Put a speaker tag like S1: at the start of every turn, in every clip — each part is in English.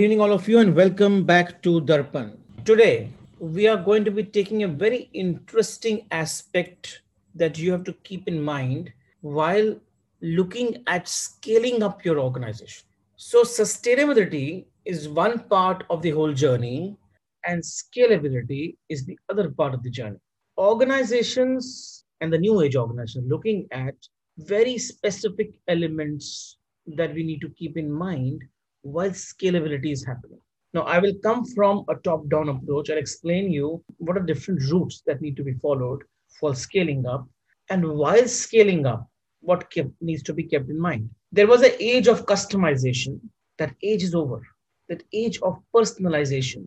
S1: Good evening, all of you, and welcome back to Darpan. Today, we are going to be taking a very interesting aspect that you have to keep in mind while looking at scaling up your organization. So, sustainability is one part of the whole journey, and scalability is the other part of the journey. Organizations and the new age organization looking at very specific elements that we need to keep in mind while scalability is happening. Now, I will come from a top down approach and explain you what are different routes that need to be followed for scaling up. And while scaling up, what kept, needs to be kept in mind. There was an age of customization. That age is over. That age of personalization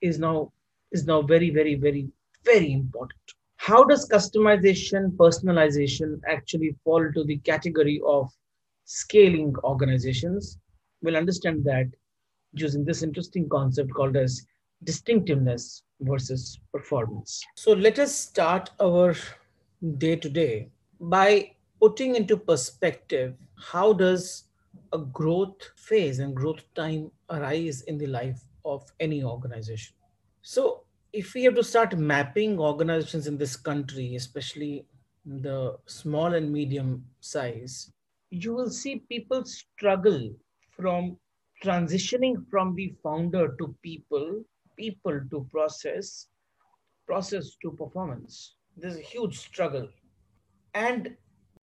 S1: is now is now very, very, very, very important. How does customization, personalization actually fall to the category of scaling organizations? We'll understand that using this interesting concept called as distinctiveness versus performance. So let us start our day to day by putting into perspective how does a growth phase and growth time arise in the life of any organization so if we have to start mapping organizations in this country especially the small and medium size you will see people struggle from transitioning from the founder to people people to process process to performance. There's a huge struggle. And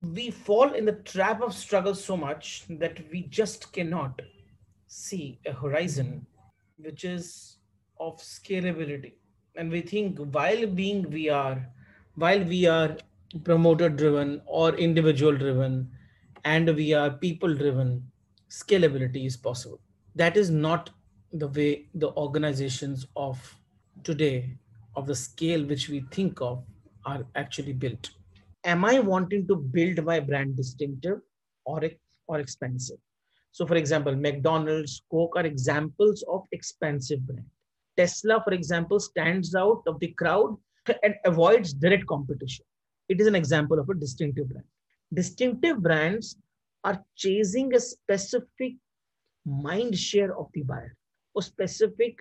S1: we fall in the trap of struggle so much that we just cannot see a horizon which is of scalability. And we think while being we are while we are promoter driven or individual driven and we are people driven scalability is possible that is not the way the organizations of today of the scale which we think of are actually built am I wanting to build my brand distinctive or, or expansive? So, for example, McDonald's, Coke are examples of expansive brand. Tesla, for example, stands out of the crowd and avoids direct competition. It is an example of a distinctive brand. Distinctive brands are chasing a specific mind share of the buyer or specific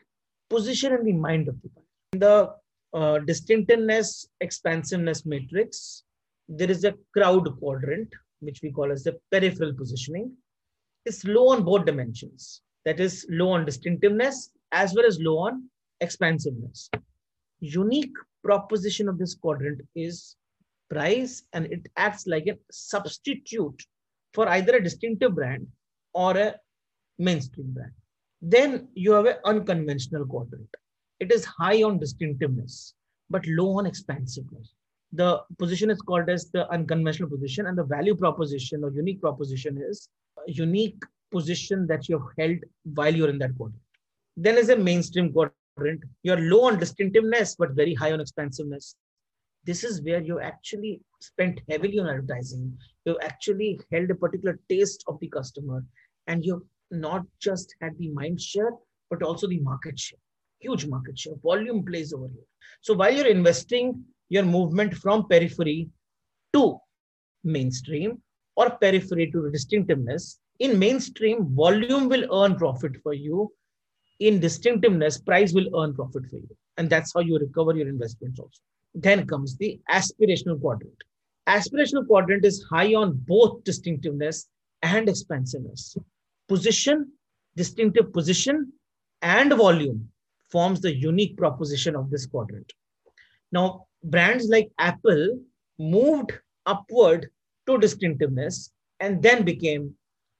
S1: position in the mind of the buyer. In the uh, distinctiveness, expansiveness matrix there is a crowd quadrant, which we call as the peripheral positioning. It's low on both dimensions. That is low on distinctiveness as well as low on expansiveness. Unique proposition of this quadrant is price and it acts like a substitute for either a distinctive brand or a mainstream brand. Then you have an unconventional quadrant. It is high on distinctiveness, but low on expansiveness the position is called as the unconventional position and the value proposition or unique proposition is unique position that you have held while you're in that quadrant then is a mainstream quadrant you're low on distinctiveness but very high on expansiveness this is where you actually spent heavily on advertising you've actually held a particular taste of the customer and you've not just had the mind share but also the market share huge market share volume plays over here so while you're investing your movement from periphery to mainstream or periphery to distinctiveness. In mainstream, volume will earn profit for you. In distinctiveness, price will earn profit for you. And that's how you recover your investments also. Then comes the aspirational quadrant. Aspirational quadrant is high on both distinctiveness and expansiveness. Position, distinctive position, and volume forms the unique proposition of this quadrant. Now, brands like Apple moved upward to distinctiveness and then became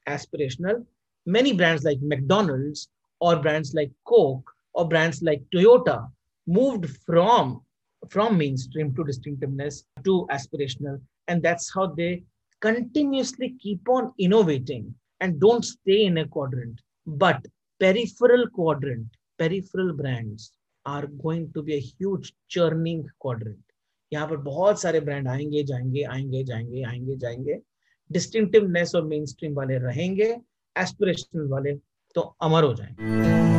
S1: aspirational. Many brands like McDonald's or brands like Coke or brands like Toyota moved from from mainstream to distinctiveness to aspirational and that's how they continuously keep on innovating and don't stay in a quadrant but peripheral quadrant peripheral brands are going to be huge churning quadrant यहाँ पर बहुत सारे brand आएँगे जाएँगे आएँगे जाएँगे आएँगे जाएँगे डिस्टिंक्टिवनेस और मेन स्ट्रीम वाले रहेंगे एस्पिरेशनल वाले तो अमर हो जाएँगे